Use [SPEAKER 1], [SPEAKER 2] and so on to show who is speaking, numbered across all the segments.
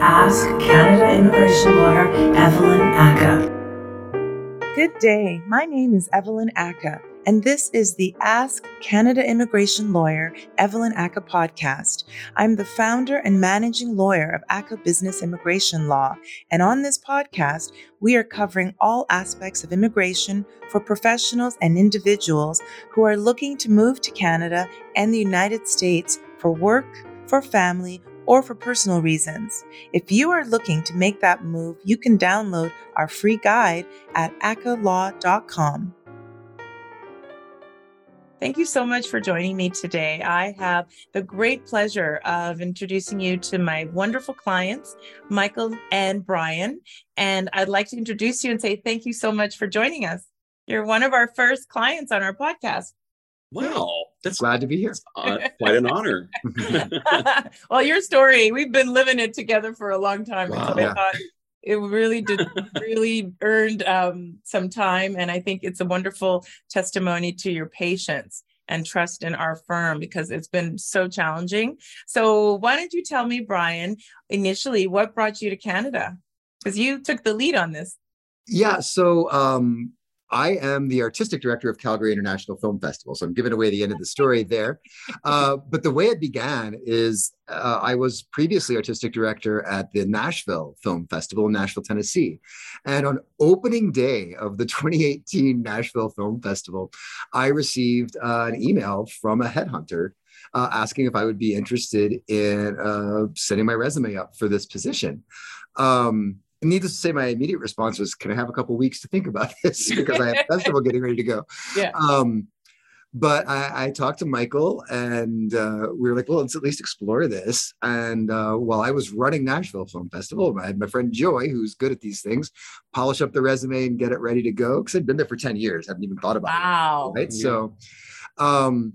[SPEAKER 1] Ask Canada immigration lawyer Evelyn Ackah.
[SPEAKER 2] Good day. My name is Evelyn Ackah, and this is the Ask Canada Immigration Lawyer Evelyn Ackah podcast. I'm the founder and managing lawyer of Ackah Business Immigration Law, and on this podcast, we are covering all aspects of immigration for professionals and individuals who are looking to move to Canada and the United States for work, for family, or for personal reasons. If you are looking to make that move, you can download our free guide at ackahlaw.com. Thank you so much for joining me today. I have the great pleasure of introducing you to my wonderful clients, Michael and Brian. And I'd like to introduce you and say thank you so much for joining us. You're one of our first clients on our podcast.
[SPEAKER 3] Wow, that's
[SPEAKER 4] glad to be here.
[SPEAKER 3] Uh, quite an honor.
[SPEAKER 2] well, your story, we've been living it together for a long time.
[SPEAKER 3] Wow.
[SPEAKER 2] So I thought it really did really earned um, some time. And I think it's a wonderful testimony to your patience and trust in our firm because it's been so challenging. So why don't you tell me, Brian, initially what brought you to Canada? Because you took the lead on this.
[SPEAKER 4] Yeah, so um, I am the artistic director of Calgary International Film Festival. So I'm giving away the end of the story there. Uh, but the way it began is uh, I was previously artistic director at the Nashville Film Festival in Nashville, Tennessee. And on opening day of the 2018 Nashville Film Festival, I received uh, an email from a headhunter uh, asking if I would be interested in uh, setting my resume up for this position. Um, needless to say, my immediate response was, "Can I have a couple weeks to think about this?" because I have a festival getting ready to go.
[SPEAKER 2] Yeah.
[SPEAKER 4] Um, but I, I, talked to Michael, and uh, we were like, "Well, let's at least explore this." And uh, while I was running Nashville Film Festival, I had my friend Joy, who's good at these things, polish up the resume and get it ready to go because I'd been there for ten years. I hadn't even thought about it.
[SPEAKER 2] wow.
[SPEAKER 4] it. Right. Yeah. So. Um,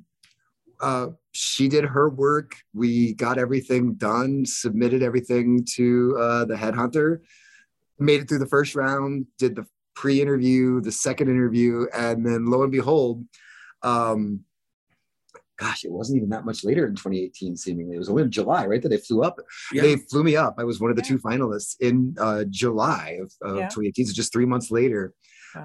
[SPEAKER 4] uh, she did her work. We got everything done, submitted everything to uh, the headhunter made it through the first round, did the pre-interview, the second interview, and then lo and behold, um, gosh, it wasn't even that much later in 2018, seemingly. It was only in July, right? That they flew up. Yeah. They flew me up. I was one of the yeah. two finalists in uh, July of, of yeah. 2018. So just three months later.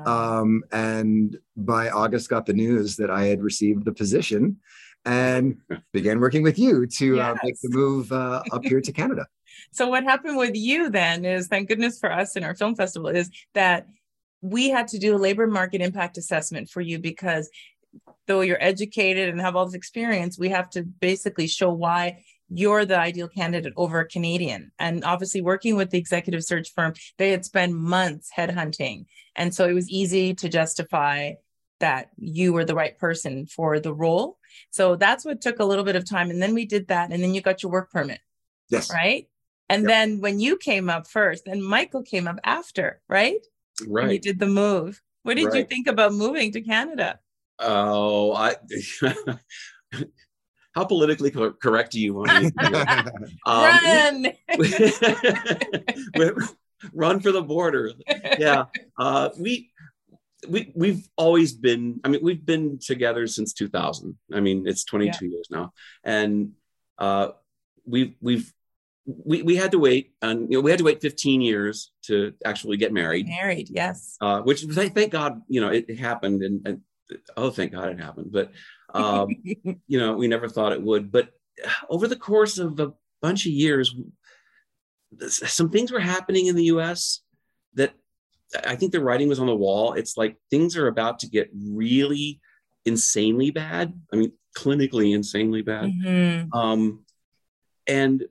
[SPEAKER 4] Um, and by August, got the news that I had received the position and began working with you to yes. uh, make the move uh, up here to Canada.
[SPEAKER 2] So what happened with you then is thank goodness for us in our film festival is that we had to do a labor market impact assessment for you because though you're educated and have all this experience, we have to basically show why you're the ideal candidate over a Canadian. And obviously, working with the executive search firm, they had spent months headhunting. And so it was easy to justify that you were the right person for the role. So that's what took a little bit of time. And then we did that. And then you got your work permit.
[SPEAKER 4] Yes.
[SPEAKER 2] Right. And yep. then when you came up first, and Michael came up after, right?
[SPEAKER 3] Right. And
[SPEAKER 2] you did the move. What did right. you think about moving to Canada?
[SPEAKER 3] Oh, I. How politically correct do you want to
[SPEAKER 2] um,
[SPEAKER 3] Run! run for the border. Yeah, uh, we we we've always been. I mean, we've been together since 2000. I mean, it's 22 yeah. years now, and uh, we've we've we, we had to wait and you know we had to wait 15 years to actually get married.
[SPEAKER 2] Married yes.
[SPEAKER 3] Uh, which was thank god you know it, it happened and, and, oh thank god it happened but um, you know we never thought it would. But over the course of a bunch of years some things were happening in the us that i think the writing was on the wall. It's like things are about to get really insanely bad. I mean clinically insanely bad.
[SPEAKER 2] Mm-hmm.
[SPEAKER 3] um, and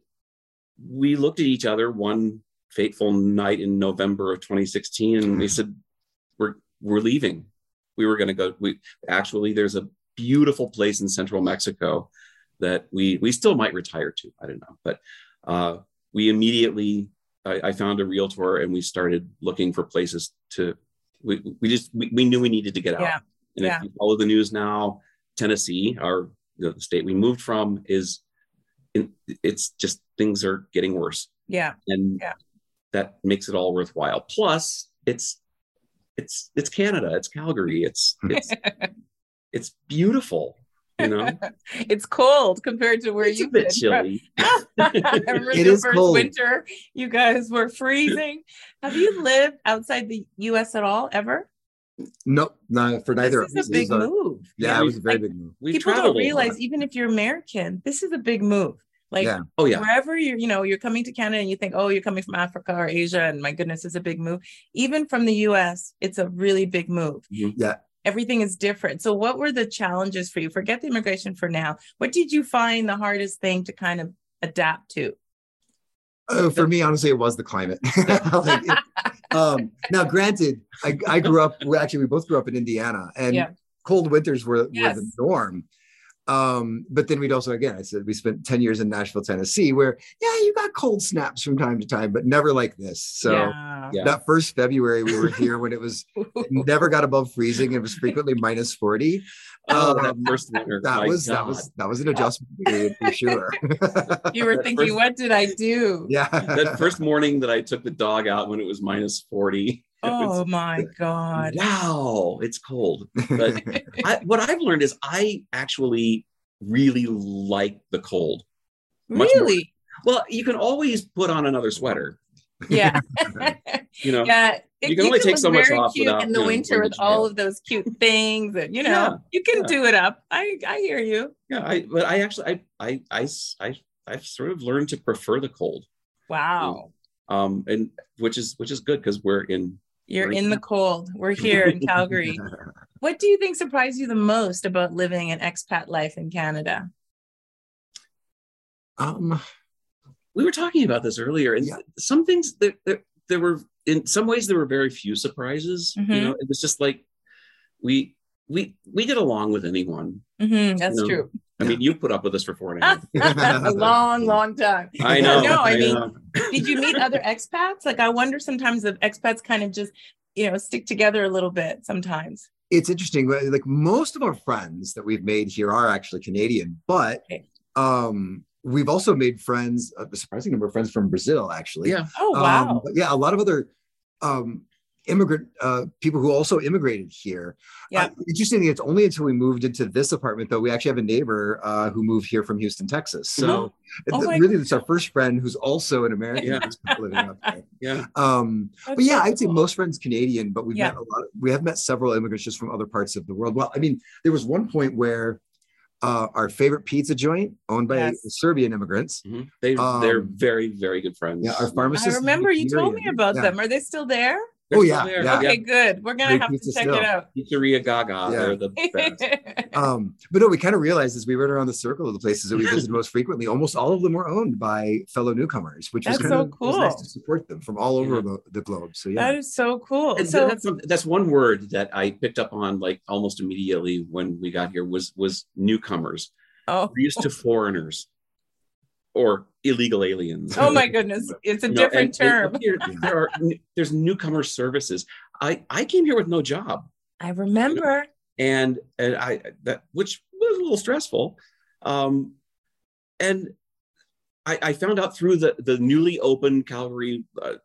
[SPEAKER 3] we looked at each other one fateful night in November of 2016, and we said, "We're we're leaving. We were going to go. We actually there's a beautiful place in central Mexico that we we still might retire to. I don't know, but uh, we immediately I, I, found a realtor and we started looking for places to. We, we just we, we knew we needed to get out.
[SPEAKER 2] Yeah.
[SPEAKER 3] And
[SPEAKER 2] yeah.
[SPEAKER 3] if you follow the news now, Tennessee, our the state we moved from, is it's just things are getting worse.
[SPEAKER 2] Yeah.
[SPEAKER 3] And
[SPEAKER 2] yeah.
[SPEAKER 3] that makes it all worthwhile. Plus, it's it's it's Canada, it's Calgary, it's it's it's beautiful. You know,
[SPEAKER 2] it's cold compared to where
[SPEAKER 3] it's a
[SPEAKER 2] you've
[SPEAKER 3] bit
[SPEAKER 2] been.
[SPEAKER 3] chilly.
[SPEAKER 2] I remember
[SPEAKER 4] It
[SPEAKER 2] first
[SPEAKER 4] cold.
[SPEAKER 2] winter, you guys were freezing. Have you lived outside the US at all ever?
[SPEAKER 4] Nope, no, for neither of
[SPEAKER 2] this
[SPEAKER 4] us.
[SPEAKER 2] is a big
[SPEAKER 4] It a-
[SPEAKER 2] move.
[SPEAKER 4] Yeah,
[SPEAKER 3] Yeah,
[SPEAKER 4] it was a very
[SPEAKER 2] like,
[SPEAKER 4] big move.
[SPEAKER 3] We
[SPEAKER 2] People
[SPEAKER 3] traveled
[SPEAKER 2] don't realize, even if you're American, this is a big move. Like
[SPEAKER 4] Yeah.
[SPEAKER 3] Oh yeah,
[SPEAKER 2] wherever you're, you know, you're coming to Canada and you think, oh, you're coming from Africa or Asia, and my goodness, it's a big move. Even from the US, it's a really big move.
[SPEAKER 4] Yeah.
[SPEAKER 2] Everything is different. So, what were the challenges for you? Forget the immigration for now. What did you find the hardest thing to kind of adapt to?
[SPEAKER 4] Uh, for me, honestly, it was the climate. Like, it- um, now, granted, I, I grew up. Actually, we both grew up in Indiana, and
[SPEAKER 2] Yeah.
[SPEAKER 4] cold winters were, were the norm. Um, but then we'd also, again, I said we spent 10 years in Nashville, Tennessee, where, yeah, you got cold snaps from time to time, but never like this. So
[SPEAKER 2] yeah.
[SPEAKER 3] Yeah.
[SPEAKER 4] that first February, we were here when it was it never got above freezing. It was frequently minus 40.
[SPEAKER 3] Oh,
[SPEAKER 4] um, that
[SPEAKER 3] first winter.
[SPEAKER 4] That was,
[SPEAKER 3] God.
[SPEAKER 4] that was, that was an adjustment period for sure.
[SPEAKER 2] you were thinking,
[SPEAKER 3] first,
[SPEAKER 2] what did I do?
[SPEAKER 4] Yeah.
[SPEAKER 3] that first morning that I took the dog out when it was minus 40.
[SPEAKER 2] Oh my God.
[SPEAKER 3] wow, it's cold. But I, what I've learned is I actually really like the cold. much more.
[SPEAKER 2] Really?
[SPEAKER 3] Well, you can always put on another sweater.
[SPEAKER 2] Yeah.
[SPEAKER 3] You know,
[SPEAKER 2] yeah.
[SPEAKER 3] You can only
[SPEAKER 2] could
[SPEAKER 3] take so much
[SPEAKER 2] very
[SPEAKER 3] off
[SPEAKER 2] cute
[SPEAKER 3] without,
[SPEAKER 2] in the
[SPEAKER 3] you know,
[SPEAKER 2] winter with all of those cute things and you know
[SPEAKER 3] Yeah,
[SPEAKER 2] you can
[SPEAKER 3] yeah.
[SPEAKER 2] do it up. I I hear you.
[SPEAKER 3] yeah. I but I actually I've sort of learned to prefer the cold.
[SPEAKER 2] Wow.
[SPEAKER 3] Um, and which is which is good because we're in
[SPEAKER 2] You're in the cold. We're here in Calgary. What do you think surprised you the most about living an expat life in Canada?
[SPEAKER 4] um,
[SPEAKER 3] we were talking about this earlier, and
[SPEAKER 4] Yeah.
[SPEAKER 3] some things that there there were in some ways there were very few surprises.
[SPEAKER 2] Mhm.
[SPEAKER 3] You know, it was just like we we we get along with anyone.
[SPEAKER 2] Mhm, that's
[SPEAKER 3] No.
[SPEAKER 2] true.
[SPEAKER 3] I mean, you put up with us for four and a half.
[SPEAKER 2] a long, long time.
[SPEAKER 3] I know.
[SPEAKER 2] No, I mean,
[SPEAKER 3] know.
[SPEAKER 2] Did you meet other expats? Like, I wonder sometimes if expats kind of just, you know, stick together a little bit sometimes.
[SPEAKER 4] it's interesting. but, Like most of our friends that we've made here are actually Canadian, but
[SPEAKER 2] Okay.
[SPEAKER 4] um, we've also made friends, a surprising number of friends from Brazil, actually.
[SPEAKER 3] yeah,
[SPEAKER 2] Oh,
[SPEAKER 4] Um,
[SPEAKER 2] wow.
[SPEAKER 4] but yeah, a lot of other um, immigrant uh, people who also immigrated here.
[SPEAKER 2] Yeah.
[SPEAKER 4] Uh, interestingly, it's only until we moved into this apartment though we actually have a neighbor uh, who moved here from Houston, Texas. So
[SPEAKER 2] Oh
[SPEAKER 4] th-
[SPEAKER 2] my
[SPEAKER 4] really, it's our first friend who's also an American
[SPEAKER 3] Yeah.
[SPEAKER 4] who's living out there.
[SPEAKER 3] yeah.
[SPEAKER 4] Um, but yeah,
[SPEAKER 2] so
[SPEAKER 4] I'd say most friends Canadian, but we've
[SPEAKER 2] Yeah.
[SPEAKER 4] met a lot. we have met several immigrants just from other parts of the world. Well, I mean, there was one point where uh, our favorite pizza joint, owned by
[SPEAKER 2] Yes.
[SPEAKER 4] Serbian immigrants,
[SPEAKER 3] Mhm. They they're
[SPEAKER 4] Um,
[SPEAKER 3] very very good friends.
[SPEAKER 4] yeah, our pharmacist.
[SPEAKER 2] I remember you told me about
[SPEAKER 4] Yeah.
[SPEAKER 2] them. Are they still there?
[SPEAKER 3] They're
[SPEAKER 4] Oh, yeah,
[SPEAKER 3] there.
[SPEAKER 4] yeah.
[SPEAKER 2] Okay, good. We're gonna
[SPEAKER 4] Great
[SPEAKER 2] have to check
[SPEAKER 4] still.
[SPEAKER 2] it out.
[SPEAKER 3] Pizzeria Gaga.
[SPEAKER 4] Yeah.
[SPEAKER 3] They're the best.
[SPEAKER 4] Um, but no, we kind of realized as we went around the circle of the places that we visited most frequently, almost all of them were owned by fellow newcomers, which was
[SPEAKER 2] That's
[SPEAKER 4] kind
[SPEAKER 2] so
[SPEAKER 4] of it was nice
[SPEAKER 2] cool.
[SPEAKER 4] to support them from all over
[SPEAKER 3] Yeah.
[SPEAKER 4] the, the globe. So yeah, that
[SPEAKER 2] is so cool.
[SPEAKER 3] And
[SPEAKER 2] So
[SPEAKER 3] that's some- that's one word that I picked up on like almost immediately when we got here was was newcomers.
[SPEAKER 2] oh,
[SPEAKER 3] We're used to foreigners or illegal aliens.
[SPEAKER 2] oh my goodness, it's a
[SPEAKER 3] You know,
[SPEAKER 2] different
[SPEAKER 3] and-
[SPEAKER 2] term.
[SPEAKER 3] and here, there are there's newcomer services. I I came here with no job,
[SPEAKER 2] I remember.
[SPEAKER 3] and and I that which was a little stressful, um, and I, I found out through the the newly opened Calgary uh,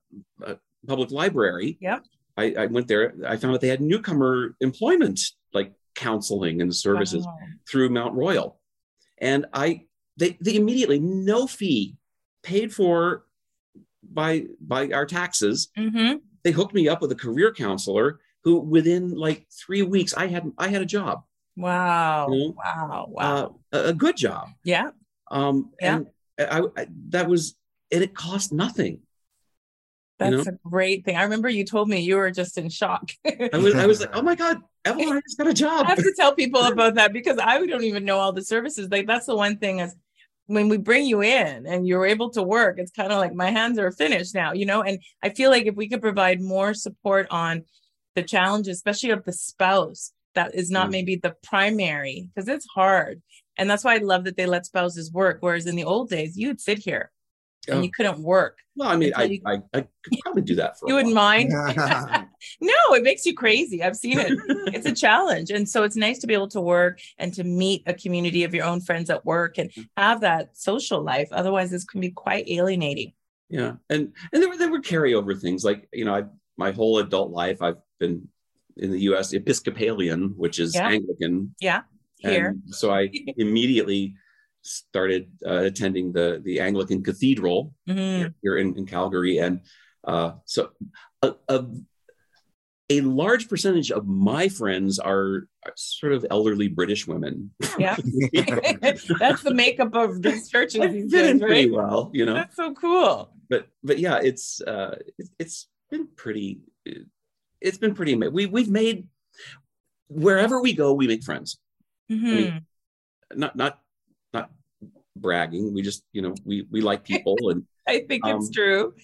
[SPEAKER 3] uh, Public Library.
[SPEAKER 2] Yep.
[SPEAKER 3] I, I went there. I found out they had newcomer employment, like counseling and services
[SPEAKER 2] Wow.
[SPEAKER 3] through Mount Royal, and I they they immediately no fee paid for by by our taxes
[SPEAKER 2] Mhm.
[SPEAKER 3] they hooked me up with a career counselor who within like three weeks i had i had a job
[SPEAKER 2] Wow.
[SPEAKER 3] You know,
[SPEAKER 2] Wow. Wow.
[SPEAKER 3] uh, a, good job
[SPEAKER 2] yeah.
[SPEAKER 3] um
[SPEAKER 2] Yeah.
[SPEAKER 3] and I, I that was and it cost nothing you
[SPEAKER 2] That's
[SPEAKER 3] know?
[SPEAKER 2] a great thing. I remember you told me you were just in shock.
[SPEAKER 3] i was i was like oh my god evelyn i just got a job I
[SPEAKER 2] have to tell people about that because I don't even know all the services. Like that's the one thing is when we bring you in and you're able to work, it's kind of like my hands are finished now, you know. And I feel like if we could provide more support on the challenges, especially of the spouse that is not
[SPEAKER 3] Mm.
[SPEAKER 2] maybe the primary, because it's hard. And that's why I love that they let spouses work. Whereas in the old days, you'd sit here and
[SPEAKER 3] Oh.
[SPEAKER 2] you couldn't work.
[SPEAKER 3] well i mean I,
[SPEAKER 2] you-
[SPEAKER 3] I i could probably do that for a
[SPEAKER 2] You wouldn't
[SPEAKER 3] while.
[SPEAKER 2] mind. No, it makes you crazy. I've seen it. it's a challenge. And so it's nice to be able to work and to meet a community of your own friends at work and have that social life. Otherwise, this can be quite alienating.
[SPEAKER 3] yeah and and there were there were carryover things like you know i my whole adult life i've been in the us episcopalian which is
[SPEAKER 2] Yeah.
[SPEAKER 3] anglican
[SPEAKER 2] Yeah. Here.
[SPEAKER 3] And so I immediately started uh, attending the the Anglican Cathedral
[SPEAKER 2] Mhm.
[SPEAKER 3] here, here in, in Calgary, and uh, so a, a a large percentage of my friends are, are sort of elderly British women.
[SPEAKER 2] Yeah. That's the makeup of these churches these
[SPEAKER 3] fit in
[SPEAKER 2] days,
[SPEAKER 3] pretty well, you know.
[SPEAKER 2] That's so cool.
[SPEAKER 3] But but yeah, it's uh, it, it's been pretty. It's been pretty. We we've made wherever we go, we make friends.
[SPEAKER 2] Mhm.
[SPEAKER 3] Not not not bragging. We just you know we we like people and
[SPEAKER 2] I think it's
[SPEAKER 3] um,
[SPEAKER 2] true.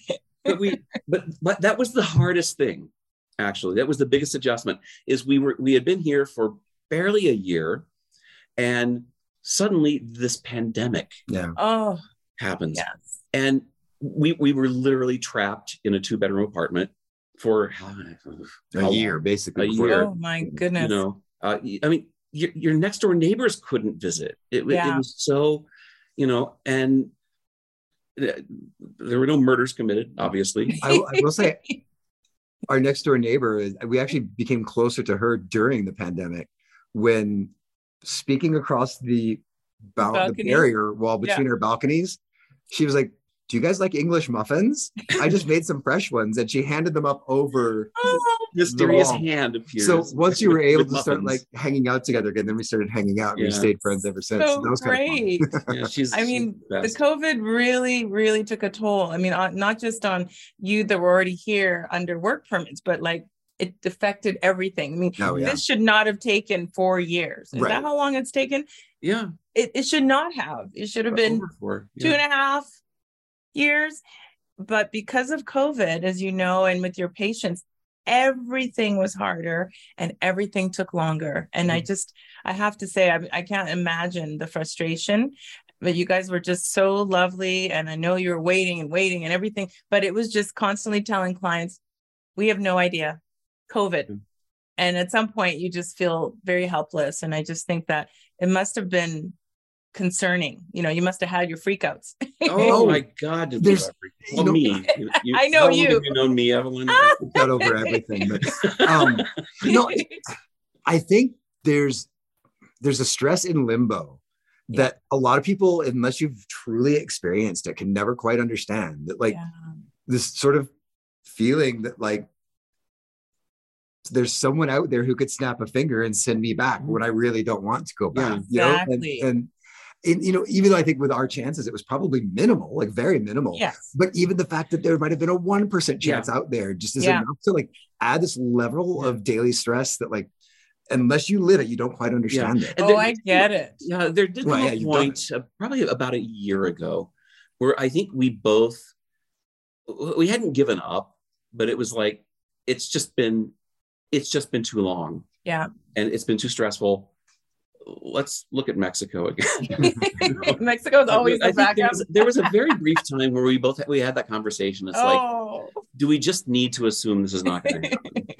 [SPEAKER 3] but we but but that was the hardest thing actually that was the biggest adjustment is we were we had been here for barely a year and suddenly this pandemic
[SPEAKER 4] yeah.
[SPEAKER 2] Oh,
[SPEAKER 3] happens
[SPEAKER 2] yes.
[SPEAKER 3] and we we were literally trapped in a two bedroom apartment for how,
[SPEAKER 4] A
[SPEAKER 3] how
[SPEAKER 4] year,
[SPEAKER 3] long?
[SPEAKER 4] basically.
[SPEAKER 3] A year.
[SPEAKER 2] Oh my goodness.
[SPEAKER 3] you know uh, i mean your, your next door neighbors couldn't visit it,
[SPEAKER 2] Yeah.
[SPEAKER 3] it was so you know and uh, there were no murders committed obviously
[SPEAKER 4] I, I will say, our next door neighbor, is- we actually became closer to her during the pandemic when speaking across the, bal- the barrier wall between our balconies, she was like, Do you guys like English muffins? I just made some fresh ones. And she handed them up over.
[SPEAKER 2] Oh,
[SPEAKER 3] mysterious
[SPEAKER 4] wall.
[SPEAKER 3] hand appears.
[SPEAKER 4] So once you were able
[SPEAKER 3] with
[SPEAKER 4] to start
[SPEAKER 3] muffins.
[SPEAKER 4] like hanging out together again, then we started hanging out and we stayed friends ever since.
[SPEAKER 2] so
[SPEAKER 4] that was kind
[SPEAKER 2] great.
[SPEAKER 4] of
[SPEAKER 3] yeah, she's.
[SPEAKER 2] I mean,
[SPEAKER 3] she's
[SPEAKER 2] the
[SPEAKER 3] best.
[SPEAKER 2] COVID really, really took a toll. I mean, on, not just on you that were already here under work permits, but like it affected everything. I mean,
[SPEAKER 4] Oh, yeah.
[SPEAKER 2] this should not have taken four years. Is
[SPEAKER 4] Right.
[SPEAKER 2] that how long it's taken?
[SPEAKER 3] yeah,
[SPEAKER 2] It, it should not have. It should have been
[SPEAKER 3] over four. Yeah.
[SPEAKER 2] and a half years. But because of COVID, as you know, and with your patients, everything was harder and everything took longer. And I just, I have to say, I, I can't imagine the frustration. But you guys were just so lovely. And I know you were waiting and waiting and everything, but it was just constantly telling clients, we have no idea. COVID.
[SPEAKER 3] Mm.
[SPEAKER 2] And at some point, you just feel very helpless. And I just think that it must have been concerning. You know, you must have had your freakouts.
[SPEAKER 3] Oh my God! did
[SPEAKER 4] There's- you
[SPEAKER 3] well,
[SPEAKER 4] know-
[SPEAKER 3] me. You- you-
[SPEAKER 2] I know
[SPEAKER 3] how long
[SPEAKER 2] you.
[SPEAKER 3] Have you known me, Evelyn?
[SPEAKER 4] Got over everything. But um, no, I think there's there's a stress in limbo that a lot of people, unless you've truly experienced it, can never quite understand. That like
[SPEAKER 2] Yeah.
[SPEAKER 4] this sort of feeling that like there's someone out there who could snap a finger and send me back when I really don't want to go back. You know, and,
[SPEAKER 2] Exactly.
[SPEAKER 4] and, and you know, even though I think with our chances it was probably minimal, like very minimal.
[SPEAKER 2] Yes.
[SPEAKER 4] But even the fact that there might have been a one percent chance out there just is
[SPEAKER 2] Yeah.
[SPEAKER 4] enough to like add this level of daily stress that like unless you live it, you don't quite understand it.
[SPEAKER 3] And
[SPEAKER 2] Oh,
[SPEAKER 3] there-
[SPEAKER 2] I get it.
[SPEAKER 3] Yeah, there did
[SPEAKER 4] Well,
[SPEAKER 3] come
[SPEAKER 4] yeah,
[SPEAKER 3] a
[SPEAKER 4] you've
[SPEAKER 3] point, uh, probably about a year ago, where I think we both we hadn't given up, but it was like it's just been it's just been too long.
[SPEAKER 2] Yeah.
[SPEAKER 3] and it's been too stressful. Let's look at Mexico again.
[SPEAKER 2] Mexico is always
[SPEAKER 3] I
[SPEAKER 2] the
[SPEAKER 3] think there was, there was a very brief time where we both we had that conversation. It's like,
[SPEAKER 2] oh,
[SPEAKER 3] do we just need to assume this is not going to happen?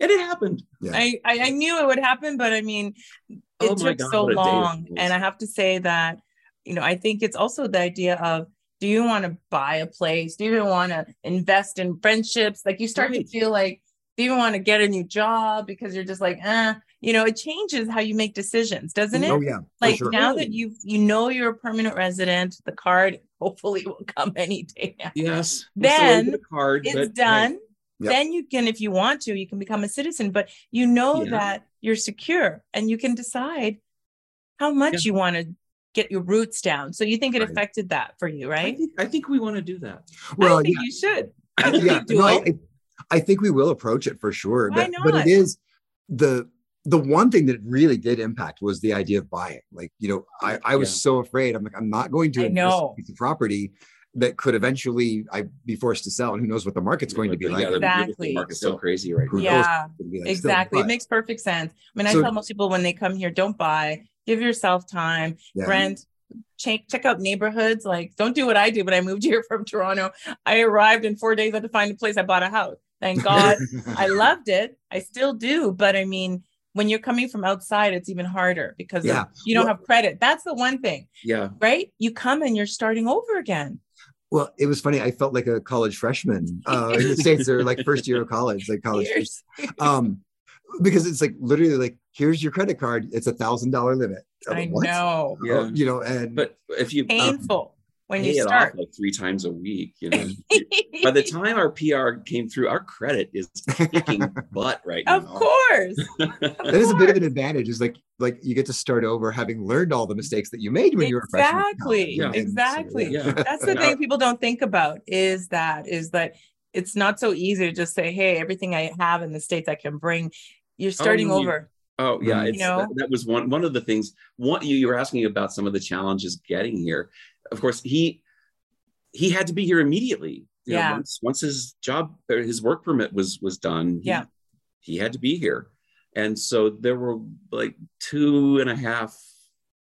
[SPEAKER 3] and it happened.
[SPEAKER 4] Yeah.
[SPEAKER 2] I, I I knew it would happen, but I mean, it
[SPEAKER 3] Oh
[SPEAKER 2] took
[SPEAKER 3] God,
[SPEAKER 2] so
[SPEAKER 3] what a day it
[SPEAKER 2] long. And I have to say that, you know, I think it's also the idea of do you want to buy a place? Do you even want to invest in friendships? Like you start
[SPEAKER 3] Right.
[SPEAKER 2] to feel like, do you even want to get a new job because you're just like, eh, you know, it changes how you make decisions, doesn't it?
[SPEAKER 4] Oh yeah.
[SPEAKER 2] like
[SPEAKER 4] sure.
[SPEAKER 2] now that you you know you're a permanent resident, the card hopefully will come any day now.
[SPEAKER 3] Yes.
[SPEAKER 2] Then
[SPEAKER 3] the card,
[SPEAKER 2] it's
[SPEAKER 3] but, hey,
[SPEAKER 2] done.
[SPEAKER 4] Yep.
[SPEAKER 2] Then you can, if you want to, you can become a citizen, but you know
[SPEAKER 3] Yeah.
[SPEAKER 2] that you're secure and you can decide how much
[SPEAKER 3] Yeah.
[SPEAKER 2] you want to get your roots down. So you think it
[SPEAKER 4] Right.
[SPEAKER 2] affected that for you,
[SPEAKER 3] I
[SPEAKER 2] right?
[SPEAKER 3] think I think we want to do that.
[SPEAKER 4] well,
[SPEAKER 2] I think
[SPEAKER 4] yeah,
[SPEAKER 2] you should.
[SPEAKER 4] I-
[SPEAKER 2] I think
[SPEAKER 4] yeah,
[SPEAKER 2] you
[SPEAKER 4] no,
[SPEAKER 2] do.
[SPEAKER 4] I, I think we will approach it for sure.
[SPEAKER 2] Why
[SPEAKER 4] but, but it is the the one thing that really did impact was the idea of buying. Like, you know, I, I was
[SPEAKER 3] Yeah.
[SPEAKER 4] so afraid. I'm like, I'm not going to
[SPEAKER 2] I know.
[SPEAKER 4] a piece of property that could eventually I be forced to sell. And who knows what the market's going to be
[SPEAKER 3] Yeah,
[SPEAKER 4] like.
[SPEAKER 3] the real estate
[SPEAKER 2] Exactly.
[SPEAKER 3] market's so crazy right now.
[SPEAKER 2] Yeah,
[SPEAKER 4] what it's gonna be like
[SPEAKER 2] exactly.
[SPEAKER 4] but,
[SPEAKER 2] it makes perfect sense. I mean, I
[SPEAKER 4] So-
[SPEAKER 2] tell most people when they come here, don't buy, give yourself time,
[SPEAKER 4] yeah.
[SPEAKER 2] rent, check check out neighborhoods. Like, don't do what I did when I moved here from Toronto. I arrived in four days, I had to find a place. I bought a house. Thank God. I loved it. I still do. But I mean, when you're coming from outside, it's even harder because
[SPEAKER 4] Yeah.
[SPEAKER 2] you don't
[SPEAKER 4] Well-
[SPEAKER 2] have credit. That's the one thing,
[SPEAKER 3] Yeah.
[SPEAKER 2] right? You come and you're starting over again.
[SPEAKER 4] Well, it was funny. I felt like a college freshman uh, in the states, or like first year of college, like college.
[SPEAKER 2] Years.
[SPEAKER 4] Um, because it's like literally like here's your credit card it's a thousand dollar limit I'm
[SPEAKER 2] I
[SPEAKER 4] like,
[SPEAKER 2] know.
[SPEAKER 3] Yeah.
[SPEAKER 4] Uh, you know and
[SPEAKER 3] But if you um,
[SPEAKER 2] Painful when
[SPEAKER 3] pay
[SPEAKER 2] you
[SPEAKER 3] it
[SPEAKER 2] start.
[SPEAKER 3] off like three times a week, you know, by the time our PR came through, our credit is kicking butt right now.
[SPEAKER 2] of course.
[SPEAKER 4] that is a bit of an advantage is like like you get to start over having learned all the mistakes that you made when you were a freshman
[SPEAKER 2] Exactly.
[SPEAKER 4] college. And so,
[SPEAKER 2] Exactly.
[SPEAKER 3] Yeah.
[SPEAKER 2] That's the
[SPEAKER 3] Yeah.
[SPEAKER 2] thing people don't think about is that is that it's not so easy to just say, hey, everything I have in the States I can bring. You're starting
[SPEAKER 3] you-
[SPEAKER 2] over.
[SPEAKER 3] Oh yeah,
[SPEAKER 4] Mhm.
[SPEAKER 3] it's,
[SPEAKER 2] You know?
[SPEAKER 3] that, that was one one of the things. One you, you were asking about some of the challenges getting here. Of course, he he had to be here immediately. You know,
[SPEAKER 2] Yeah.
[SPEAKER 3] once once his job or his work permit was was done. he-
[SPEAKER 2] Yeah.
[SPEAKER 3] He had to be here, and so there were like two and a half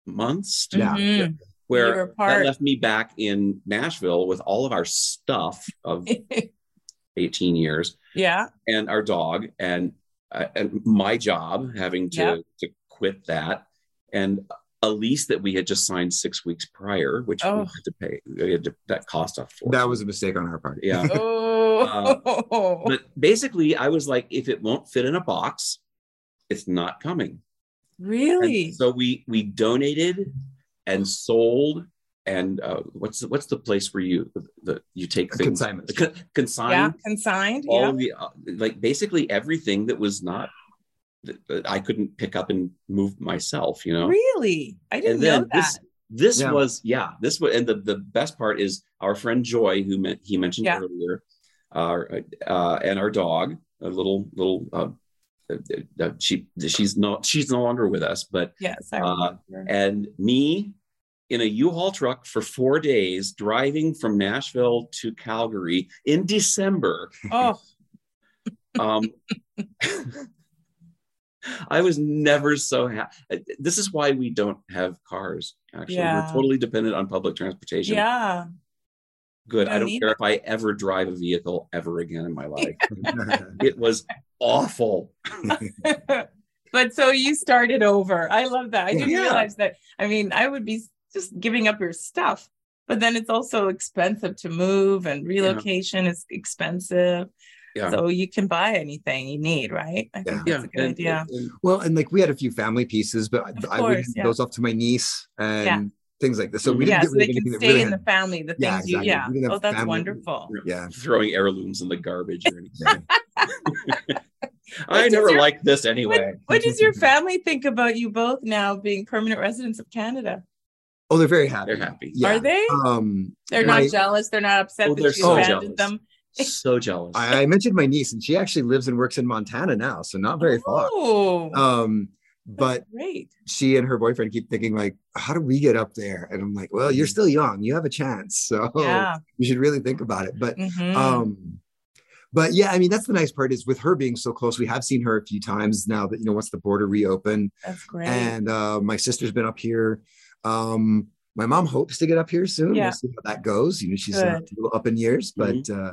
[SPEAKER 3] months to-
[SPEAKER 4] Yeah.
[SPEAKER 2] Mhm. You
[SPEAKER 3] where that left me back in Nashville with all of our stuff of 18 years
[SPEAKER 2] yeah.
[SPEAKER 3] and our dog and uh, and my job having to
[SPEAKER 2] Yeah.
[SPEAKER 3] to quit that and a lease that we had just signed six weeks prior which
[SPEAKER 2] Oh.
[SPEAKER 3] we had to pay we had to, that cost us for
[SPEAKER 4] that was a mistake on our part
[SPEAKER 3] yeah
[SPEAKER 2] Oh.
[SPEAKER 3] but basically i was like if it won't fit in a box it's not coming And
[SPEAKER 2] really?
[SPEAKER 3] so we we donated and sold and uh, what's the, what's the place where you the you take
[SPEAKER 4] A
[SPEAKER 3] things
[SPEAKER 4] consignment.
[SPEAKER 3] Con- consign
[SPEAKER 2] yeah. Consigned.
[SPEAKER 3] all
[SPEAKER 2] Yeah.
[SPEAKER 3] the uh, like basically everything that was not that, that I couldn't pick up and move myself, you know.
[SPEAKER 2] Really? I didn't
[SPEAKER 3] And then
[SPEAKER 2] know that.
[SPEAKER 3] this this
[SPEAKER 4] Yeah.
[SPEAKER 3] was yeah this was and the the best part is our friend Joy who meant he mentioned
[SPEAKER 2] Yeah.
[SPEAKER 3] earlier, uh, uh, and our dog a little little uh, uh, uh, she she's no she's no longer with us, but
[SPEAKER 2] yes. I
[SPEAKER 3] uh, and me in a U-Haul truck for four days driving from Nashville to Calgary in December
[SPEAKER 2] oh,
[SPEAKER 3] um i was never so happy uh, this is why we don't have cars actually
[SPEAKER 2] Yeah.
[SPEAKER 3] we're totally dependent on public transportation
[SPEAKER 2] yeah.
[SPEAKER 3] good i
[SPEAKER 2] don't
[SPEAKER 3] don't
[SPEAKER 2] need
[SPEAKER 3] care if i ever drive a vehicle ever again in my life it was awful
[SPEAKER 2] but so you started over. I love that. I didn't
[SPEAKER 3] Yeah.
[SPEAKER 2] realize that. I mean, I would be just giving up your stuff, but then it's also expensive to move and relocation is expensive.
[SPEAKER 3] Yeah
[SPEAKER 2] So you can buy anything you need, right? I think
[SPEAKER 4] Yeah.
[SPEAKER 2] that's
[SPEAKER 3] yeah
[SPEAKER 2] a good
[SPEAKER 3] and-
[SPEAKER 2] idea.
[SPEAKER 3] and-
[SPEAKER 4] well and like we had a few family pieces but
[SPEAKER 2] Of
[SPEAKER 4] i would
[SPEAKER 2] course,
[SPEAKER 4] hand
[SPEAKER 2] yeah.
[SPEAKER 4] those off to my niece and
[SPEAKER 2] Yeah.
[SPEAKER 4] things like this so we didn't
[SPEAKER 2] yeah,
[SPEAKER 4] get
[SPEAKER 2] so they can stay
[SPEAKER 4] really
[SPEAKER 2] in the family. The things
[SPEAKER 4] Yeah,
[SPEAKER 2] you, yeah.
[SPEAKER 4] We didn't have
[SPEAKER 2] Oh, that's
[SPEAKER 4] family-
[SPEAKER 2] wonderful.
[SPEAKER 4] yeah
[SPEAKER 3] throwing heirlooms in the garbage or anything i never
[SPEAKER 2] your-
[SPEAKER 3] liked this anyway
[SPEAKER 2] What, what does your family think about you both now being permanent residents of Canada?
[SPEAKER 4] oh they're very happy
[SPEAKER 3] they're happy
[SPEAKER 4] yeah
[SPEAKER 2] Are they?
[SPEAKER 4] um
[SPEAKER 2] They're
[SPEAKER 4] my-
[SPEAKER 2] not jealous. They're not upset
[SPEAKER 3] Oh,
[SPEAKER 2] that you
[SPEAKER 4] so
[SPEAKER 2] abandoned
[SPEAKER 3] jealous.
[SPEAKER 2] them.
[SPEAKER 3] So jealous.
[SPEAKER 4] I, I mentioned my niece and she actually lives and works in montana now so not very far.
[SPEAKER 2] Oh,
[SPEAKER 4] um but
[SPEAKER 2] great.
[SPEAKER 4] she and her boyfriend keep thinking like how do we get up there? And i'm like well you're still young. You have a chance. So
[SPEAKER 2] Yeah.
[SPEAKER 4] you should really think about it. But
[SPEAKER 2] Mhm.
[SPEAKER 4] um but yeah i mean that's the nice part is with her being so close we have seen her a few times now that you know once the border reopened.
[SPEAKER 2] That's great.
[SPEAKER 4] and uh my sister's been up here. Um my mom hopes to get up here soon
[SPEAKER 2] Yeah.
[SPEAKER 4] we'll see how that goes you know she's uh, a little up in years but uh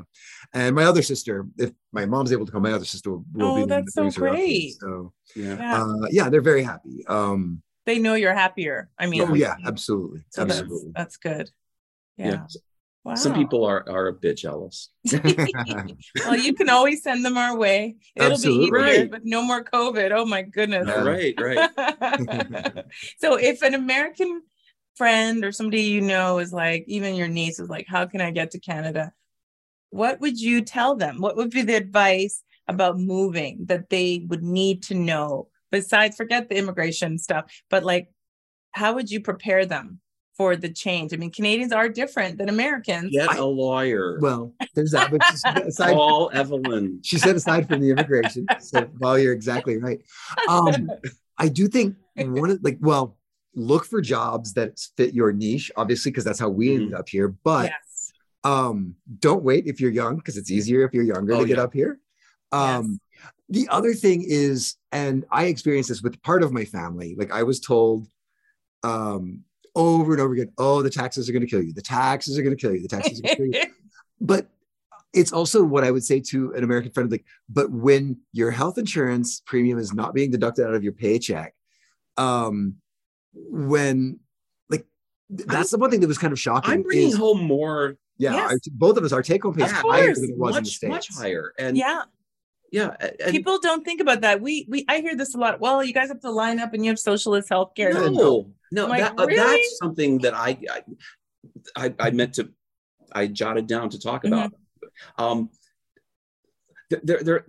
[SPEAKER 4] and my other sister if my mom's able to come my other sister will, will
[SPEAKER 2] Oh,
[SPEAKER 4] be the
[SPEAKER 2] that's so
[SPEAKER 4] brings here.
[SPEAKER 2] great.
[SPEAKER 4] so
[SPEAKER 3] yeah
[SPEAKER 2] yeah.
[SPEAKER 4] uh yeah they're very happy um
[SPEAKER 2] they know you're happier. I mean,
[SPEAKER 4] oh yeah absolutely
[SPEAKER 2] so that's,
[SPEAKER 4] absolutely
[SPEAKER 2] that's good. Yeah.
[SPEAKER 3] yeah
[SPEAKER 2] Wow.
[SPEAKER 3] some people are are a bit jealous
[SPEAKER 2] well, you can always send them our way. It'll
[SPEAKER 4] Absolutely.
[SPEAKER 2] be easier
[SPEAKER 3] Right.
[SPEAKER 2] with no more COVID. Oh my goodness.
[SPEAKER 4] Yeah.
[SPEAKER 3] right right
[SPEAKER 2] so if an American friend or somebody you know is like, even your niece is like, how can I get to Canada? What would you tell them? What would be the advice about moving that they would need to know? Besides, forget the immigration stuff, but like, how would you prepare them for the change? I mean, Canadians are different than Americans.
[SPEAKER 3] get a lawyer
[SPEAKER 4] well there's that but aside
[SPEAKER 3] call evelyn
[SPEAKER 4] she said aside from the immigration so well you're exactly right um i do think one of like well look for jobs that fit your niche obviously because that's how we ended up here but
[SPEAKER 2] yes.
[SPEAKER 4] um don't wait if you're young because it's easier if you're younger
[SPEAKER 3] Oh,
[SPEAKER 4] to get up here. Um the other thing is and i experienced this with part of my family like i was told um over and over again oh the taxes are going to kill you. The taxes are going to kill you. The taxes are going to kill you. But it's also what I would say to an American friend like, but when your health insurance premium is not being deducted out of your paycheck, um, when like th- that's the one thing that was kind of shocking.
[SPEAKER 3] i'm bringing
[SPEAKER 4] is-
[SPEAKER 3] home more
[SPEAKER 4] yeah,
[SPEAKER 2] Yes.
[SPEAKER 4] our- both of us, our take home pay is
[SPEAKER 2] Of
[SPEAKER 4] higher than it was in the States.
[SPEAKER 3] much higher and
[SPEAKER 2] yeah.
[SPEAKER 3] yeah. and-
[SPEAKER 2] People don't think about that. We we I hear this a lot. Well, you guys have to line up and you have socialist healthcare.
[SPEAKER 3] no, no,
[SPEAKER 2] Like,
[SPEAKER 3] that, uh,
[SPEAKER 2] really?
[SPEAKER 3] that's something that I, I, I, I meant to, I jotted down to talk
[SPEAKER 2] Mm-hmm.
[SPEAKER 3] about. Um, th- there, there,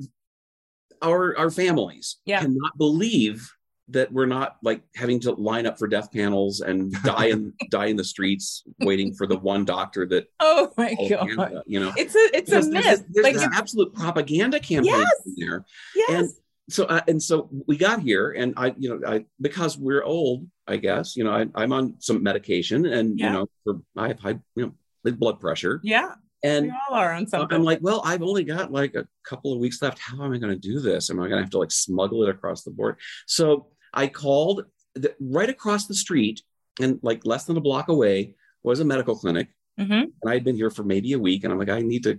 [SPEAKER 3] our our families
[SPEAKER 2] Yeah.
[SPEAKER 3] cannot believe that we're not like having to line up for death panels and die in die in the streets waiting for the one doctor that
[SPEAKER 2] Oh my god.
[SPEAKER 3] Canada, you know
[SPEAKER 2] It's a it's a
[SPEAKER 3] Because there's,
[SPEAKER 2] myth.
[SPEAKER 3] there's
[SPEAKER 2] like
[SPEAKER 3] this
[SPEAKER 2] it's,
[SPEAKER 3] absolute propaganda campaign
[SPEAKER 2] Yes.
[SPEAKER 3] there
[SPEAKER 2] yes.
[SPEAKER 3] and so uh, and so we got here and i you know i because we're old i guess you know I, i'm on some medication and
[SPEAKER 2] Yeah.
[SPEAKER 3] you know for i have high you know high blood pressure
[SPEAKER 2] yeah.
[SPEAKER 3] and
[SPEAKER 2] we all are on something.
[SPEAKER 3] i'm like well i've only got like a couple of weeks left how am i going to do this am i going to have to like smuggle it across the board so i called the, right across the street and like less than a block away was a medical clinic.
[SPEAKER 2] Mhm.
[SPEAKER 3] and i'd been here for maybe a week and i'm like i need to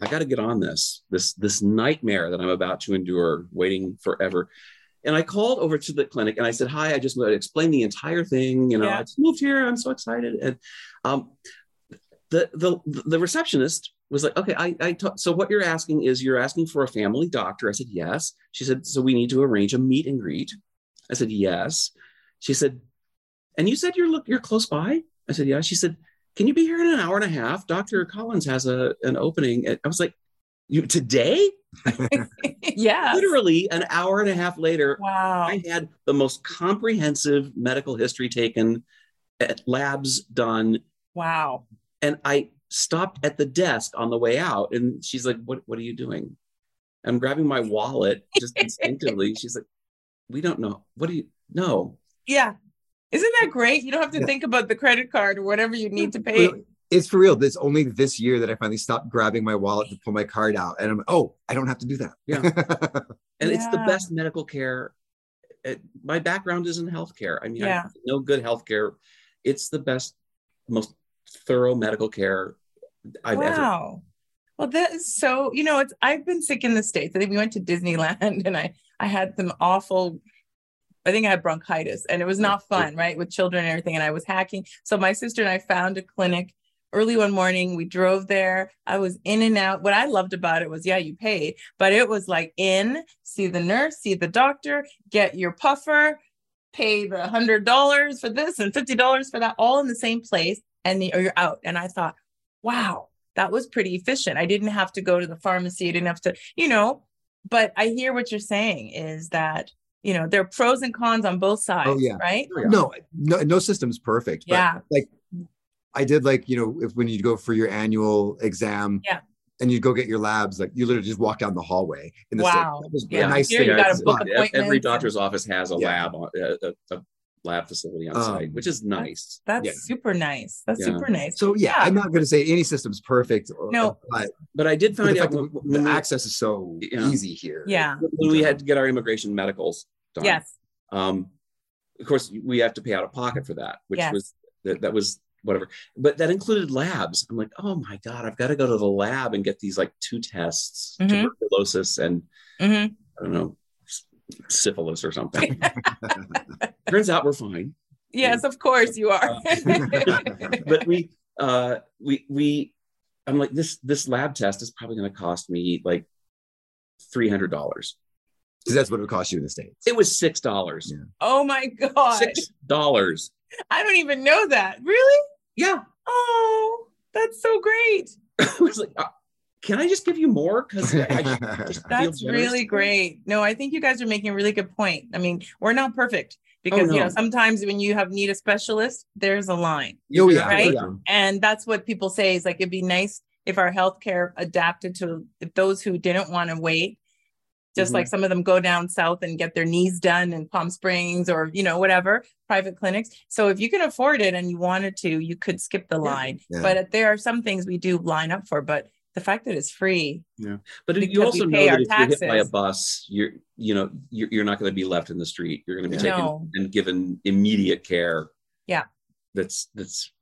[SPEAKER 3] i got to get on this this this nightmare that i'm about to endure waiting forever. And i called over to the clinic and i said hi i just want to explain the entire thing you know
[SPEAKER 2] Yeah.
[SPEAKER 3] i just moved here i'm so excited. And um the the the receptionist was like okay i i so what you're asking is you're asking for a family doctor? I said yes. She said so we need to arrange a meet and greet i said yes she said and you said you're look you're close by i said yeah she said can you be here in an hour and a half dr collins has a an opening i was like you today
[SPEAKER 2] yeah.
[SPEAKER 3] literally an hour and a half later
[SPEAKER 2] Wow.
[SPEAKER 3] I had the most comprehensive medical history taken, eh, labs done,
[SPEAKER 2] Wow.
[SPEAKER 3] and I stopped at the desk on the way out, and she's like, "What? What are you doing?" I'm grabbing my wallet just instinctively. She's like, "We don't know. What do you? know?
[SPEAKER 2] Yeah. Isn't that great? You don't have to
[SPEAKER 4] Yeah.
[SPEAKER 2] think about the credit card or whatever you need to pay.
[SPEAKER 4] It's for real. This only this year that I finally stopped grabbing my wallet to pull my card out, and I'm oh, I don't have to do that.
[SPEAKER 3] Yeah. and it's the best medical care. It, my background is in healthcare. I mean,
[SPEAKER 2] Yeah.
[SPEAKER 3] I know good healthcare. It's the best, most thorough medical care I've ever.
[SPEAKER 2] wow. Well, that is so, you know, it's I've been sick in the States. I think we went to Disneyland and I I had some awful I think I had bronchitis and it was not fun, right? With children and everything. And I was hacking. So my sister and I found a clinic early one morning. We drove there. I was in and out. What I loved about it was, yeah, you paid, but it was like in, see the nurse, see the doctor, get your puffer, pay the hundred dollars for this and fifty dollars for that, all in the same place, and the, or you're out. And I thought, wow, that was pretty efficient. I didn't have to go to the pharmacy. I didn't have to, you know. But I hear what you're saying is that you know there are pros and cons on both oh, sides,
[SPEAKER 4] yeah.
[SPEAKER 2] right?
[SPEAKER 4] Oh, no, no, no system's perfect. but,
[SPEAKER 2] Yeah.
[SPEAKER 4] like I did, like you know, if when you go for your annual exam,
[SPEAKER 2] Yeah.
[SPEAKER 4] and you go get your labs, like you literally just walk down the hallway. In the
[SPEAKER 2] Wow.
[SPEAKER 4] State. That was
[SPEAKER 2] Yeah.
[SPEAKER 4] a nice
[SPEAKER 2] Here
[SPEAKER 4] thing.
[SPEAKER 2] you gotta
[SPEAKER 4] to
[SPEAKER 2] book
[SPEAKER 4] spot.
[SPEAKER 3] Every doctor's office has a
[SPEAKER 4] Yeah.
[SPEAKER 3] lab, on, uh, a, a, a lab facility on
[SPEAKER 4] Um,
[SPEAKER 3] site, which is nice.
[SPEAKER 2] That's
[SPEAKER 4] Yeah.
[SPEAKER 2] super nice. That's
[SPEAKER 3] Yeah.
[SPEAKER 2] super nice.
[SPEAKER 4] So yeah,
[SPEAKER 2] Yeah.
[SPEAKER 4] I'm not going to say any system's perfect. or-
[SPEAKER 2] No.
[SPEAKER 4] but
[SPEAKER 3] But I did
[SPEAKER 4] the
[SPEAKER 3] find out when, when
[SPEAKER 4] the
[SPEAKER 3] we,
[SPEAKER 4] access is so
[SPEAKER 3] Yeah.
[SPEAKER 4] easy here.
[SPEAKER 2] Yeah.
[SPEAKER 3] when we had to get our immigration medicals done.
[SPEAKER 2] Yes.
[SPEAKER 3] Um, of course, we have to pay out of pocket for that, which
[SPEAKER 2] Yes.
[SPEAKER 3] was that, that was whatever. But that included labs. I'm like, oh my god, I've got to go to the lab and get these like two tests,
[SPEAKER 2] Mhm.
[SPEAKER 3] tuberculosis and
[SPEAKER 2] hmm
[SPEAKER 3] I don't know s- syphilis or something. Turns out we're fine.
[SPEAKER 2] Yes, of course you are.
[SPEAKER 3] but we uh we we i'm like this this lab test is probably going to cost me like $300
[SPEAKER 4] because that's what it would cost you in the states.
[SPEAKER 3] it was six dollars
[SPEAKER 4] Yeah.
[SPEAKER 2] oh my god.
[SPEAKER 3] six dollars
[SPEAKER 2] I don't even know that. Really?
[SPEAKER 3] yeah
[SPEAKER 2] Oh, that's so great.
[SPEAKER 3] i was like uh, can i just give you more because i just feel
[SPEAKER 2] That's really great. No, I think you guys are making a really good point. I mean, we're not perfect because you know sometimes when you have need a specialist, there's a line,
[SPEAKER 4] Oh yeah,
[SPEAKER 2] Right?
[SPEAKER 4] yeah.
[SPEAKER 2] and that's what people say is like it'd be nice if our healthcare adapted to those who didn't want to wait. Just
[SPEAKER 3] Mhm.
[SPEAKER 2] like some of them go down south and get their knees done in Palm Springs or you know whatever private clinics. So if you can afford it and you wanted to, you could skip the line.
[SPEAKER 4] Yeah.
[SPEAKER 2] But there are some things we do line up for. But the fact that it's free,
[SPEAKER 3] Yeah,
[SPEAKER 2] but
[SPEAKER 3] you also know
[SPEAKER 2] pay
[SPEAKER 3] that
[SPEAKER 2] our
[SPEAKER 3] if you're hit by a bus you're you know you're, you're not going to be left in the street you're going to be taken
[SPEAKER 2] No.
[SPEAKER 3] and given immediate care
[SPEAKER 2] Yeah.
[SPEAKER 3] that's that's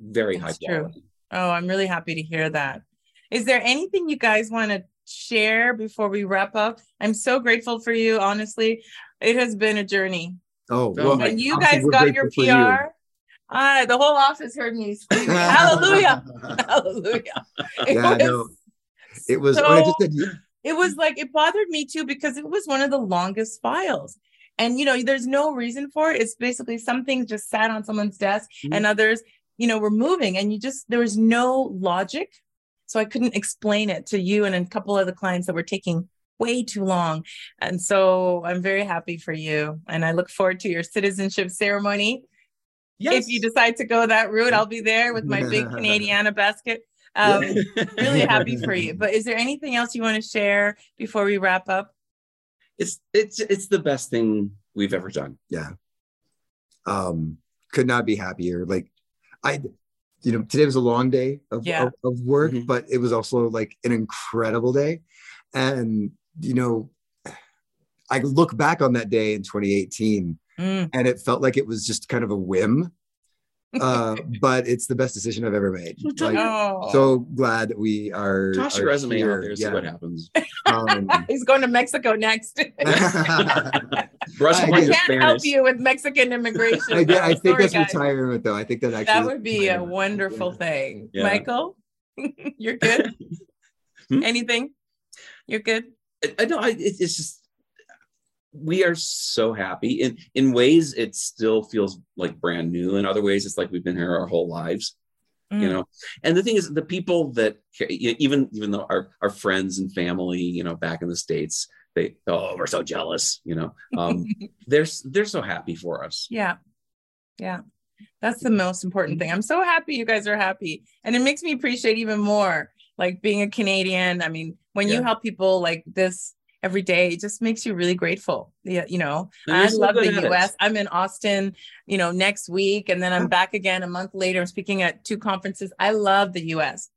[SPEAKER 3] very
[SPEAKER 2] That's
[SPEAKER 3] high
[SPEAKER 2] true.
[SPEAKER 3] quality
[SPEAKER 2] Oh, I'm really happy to hear that. Is there anything you guys want to share before we wrap up? I'm so grateful for you. Honestly, it has been a journey.
[SPEAKER 4] Oh, well,
[SPEAKER 3] my
[SPEAKER 2] When you guys got your
[SPEAKER 4] PR. you.
[SPEAKER 2] Ah, the whole office heard me screaming, "Hallelujah, Hallelujah!" It
[SPEAKER 4] Yeah,
[SPEAKER 2] was,
[SPEAKER 4] no, It was.
[SPEAKER 2] so,
[SPEAKER 4] I just said
[SPEAKER 2] It was like it bothered me too because it was one of the longest files. And you know, there's no reason for it. It's basically some things just sat on someone's desk
[SPEAKER 3] Mhm.
[SPEAKER 2] and others, you know, were moving and you just there was no logic. So I couldn't explain it to you and a couple of the clients that were taking way too long. And so I'm very happy for you. And I look forward to your citizenship ceremony.
[SPEAKER 3] Yes.
[SPEAKER 2] If you decide to go that route, I'll be there with my big Canadiana basket. Um, really happy for you. But is there anything else you want to share before we wrap up?
[SPEAKER 3] it's it's it's the best thing we've ever done.
[SPEAKER 4] yeah um could not be happier like i you know today was a long day of,
[SPEAKER 2] Yeah.
[SPEAKER 4] of, of work
[SPEAKER 3] Mhm.
[SPEAKER 4] but it was also like an incredible day and you know i look back on that day in 2018
[SPEAKER 2] Mm,
[SPEAKER 4] and it felt like it was just kind of a whim uh but it's the best decision i've ever made like,
[SPEAKER 2] oh,
[SPEAKER 4] so glad that we are
[SPEAKER 3] Toss your resume
[SPEAKER 4] here.
[SPEAKER 3] out there, see what happens.
[SPEAKER 4] Um,
[SPEAKER 2] he's going to Mexico next.
[SPEAKER 3] Brush
[SPEAKER 4] I
[SPEAKER 2] I can't help you with Mexican immigration.
[SPEAKER 4] I, get- I think
[SPEAKER 2] Sorry,
[SPEAKER 4] that's
[SPEAKER 2] guys.
[SPEAKER 4] retirement though. I think that actually
[SPEAKER 2] That
[SPEAKER 4] is
[SPEAKER 2] would be a wonderful
[SPEAKER 4] Yeah.
[SPEAKER 2] thing.
[SPEAKER 3] Yeah.
[SPEAKER 2] Michael, you're good.
[SPEAKER 3] Hmm?
[SPEAKER 2] Anything? You're good.
[SPEAKER 3] I, I know. I, it, it's just we are so happy. In in ways, it still feels like brand new. In other ways, it's like we've been here our whole lives. You
[SPEAKER 2] Mm.
[SPEAKER 3] know. And the thing is, the people that even even though our our friends and family, you know, back in the states, they oh we're so jealous. You know, um, they're they're so happy for us.
[SPEAKER 2] Yeah. Yeah. That's the most important thing. I'm so happy you guys are happy. And it makes me appreciate even more like being a Canadian. I mean, when you help people like this every day, it just makes you really grateful. Yeah, you know. I
[SPEAKER 3] so
[SPEAKER 2] love the
[SPEAKER 3] at it.
[SPEAKER 2] US. I'm in Austin, you know, next week and then I'm back again a month later. I'm speaking at two conferences. I love the US.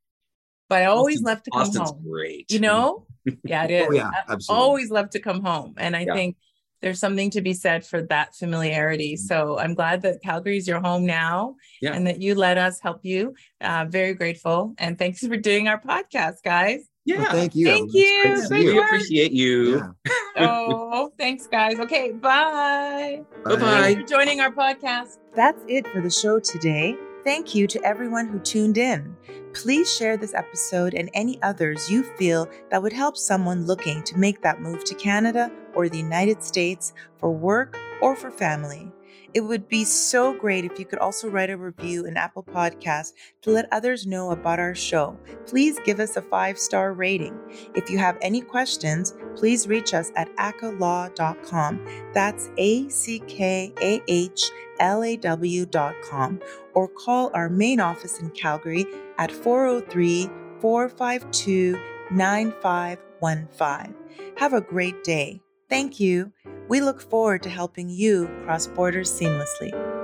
[SPEAKER 2] But I always
[SPEAKER 3] Austin-
[SPEAKER 2] love to come
[SPEAKER 3] Austin's
[SPEAKER 2] home.
[SPEAKER 3] great.
[SPEAKER 2] You know? Yeah, it is.
[SPEAKER 4] Oh yeah,
[SPEAKER 2] I
[SPEAKER 4] absolutely.
[SPEAKER 2] always love to come home. And I
[SPEAKER 3] Yeah.
[SPEAKER 2] think there's something to be said for that familiarity. So I'm glad that Calgary's your home now
[SPEAKER 3] Yeah.
[SPEAKER 2] and that you let us help you. Uh, very grateful. And thanks for doing our podcast, guys.
[SPEAKER 3] Yeah.
[SPEAKER 4] Well, thank you.
[SPEAKER 2] Thank
[SPEAKER 4] It's great
[SPEAKER 2] you.
[SPEAKER 4] to see
[SPEAKER 2] Great
[SPEAKER 3] we appreciate you.
[SPEAKER 4] Yeah.
[SPEAKER 2] Oh, thanks, guys. Okay, bye.
[SPEAKER 3] Bye-bye.
[SPEAKER 2] For joining our podcast. That's it for the show today. Thank you to everyone who tuned in. Please share this episode and any others you feel that would help someone looking to make that move to Canada or the United States for work or for family. It would be so great if you could also write a review in Apple Podcasts to let others know about our show. Please give us a five star rating. If you have any questions, please reach us at ackahlaw.com. That's A C K A H L A W.com or call our main office in Calgary at 403 452 9515. Have a great day. Thank you. We look forward to helping you cross borders seamlessly.